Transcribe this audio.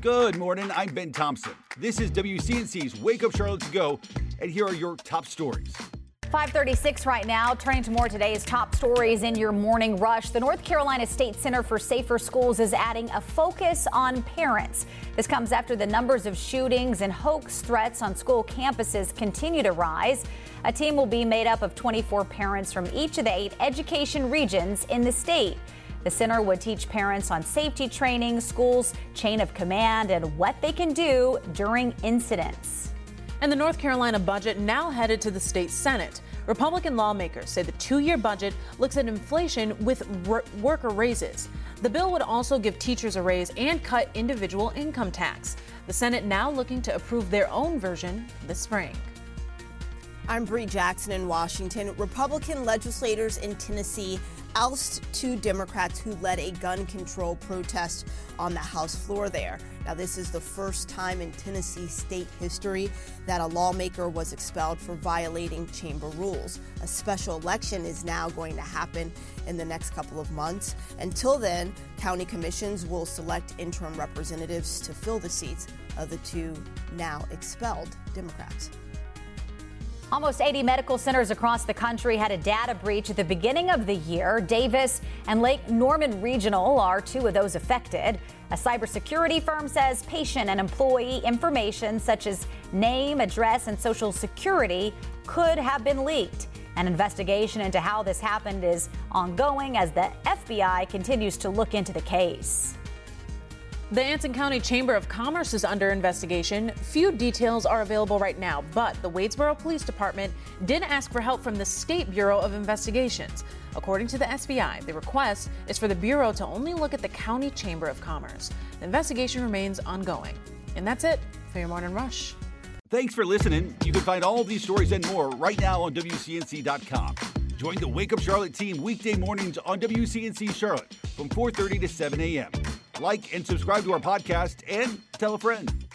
Good morning. I'm Ben Thompson. This is WCNC's Wake Up Charlotte to Go, and here are your top stories. 536 right now. Turning to more today's top stories in your morning rush. The North Carolina State Center for Safer Schools is adding a focus on parents. This comes after the numbers of shootings and hoax threats on school campuses continue to rise. A team will be made up of 24 parents from each of the eight education regions in the state. The center would teach parents on safety training, schools, chain of command, and what they can do during incidents. And the North Carolina budget now headed to the state Senate. Republican lawmakers say the two year budget looks at inflation with worker raises. The bill would also give teachers a raise and cut individual income tax. The Senate now looking to approve their own version this spring. I'm Bree Jackson in Washington. Republican legislators in Tennessee oust two Democrats who led a gun control protest on the House floor there. Now, this is the first time in Tennessee state history that a lawmaker was expelled for violating chamber rules. A special election is now going to happen in the next couple of months. Until then, county commissions will select interim representatives to fill the seats of the two now expelled Democrats. Almost 80 medical centers across the country had a data breach at the beginning of the year. Davis and Lake Norman Regional are two of those affected. A cybersecurity firm says patient and employee information such as name, address, and social security could have been leaked. An investigation into how this happened is ongoing as the FBI continues to look into the case. The Anson County Chamber of Commerce is under investigation. Few details are available right now, but the Wadesboro Police Department did ask for help from the State Bureau of Investigations. According to the SBI, the request is for the Bureau to only look at the County Chamber of Commerce. The investigation remains ongoing. And that's it for your morning rush. Thanks for listening. You can find all these stories and more right now on WCNC.com. Join the Wake Up Charlotte team weekday mornings on WCNC Charlotte from 4:30 to 7 a.m. Like and subscribe to our podcast and tell a friend.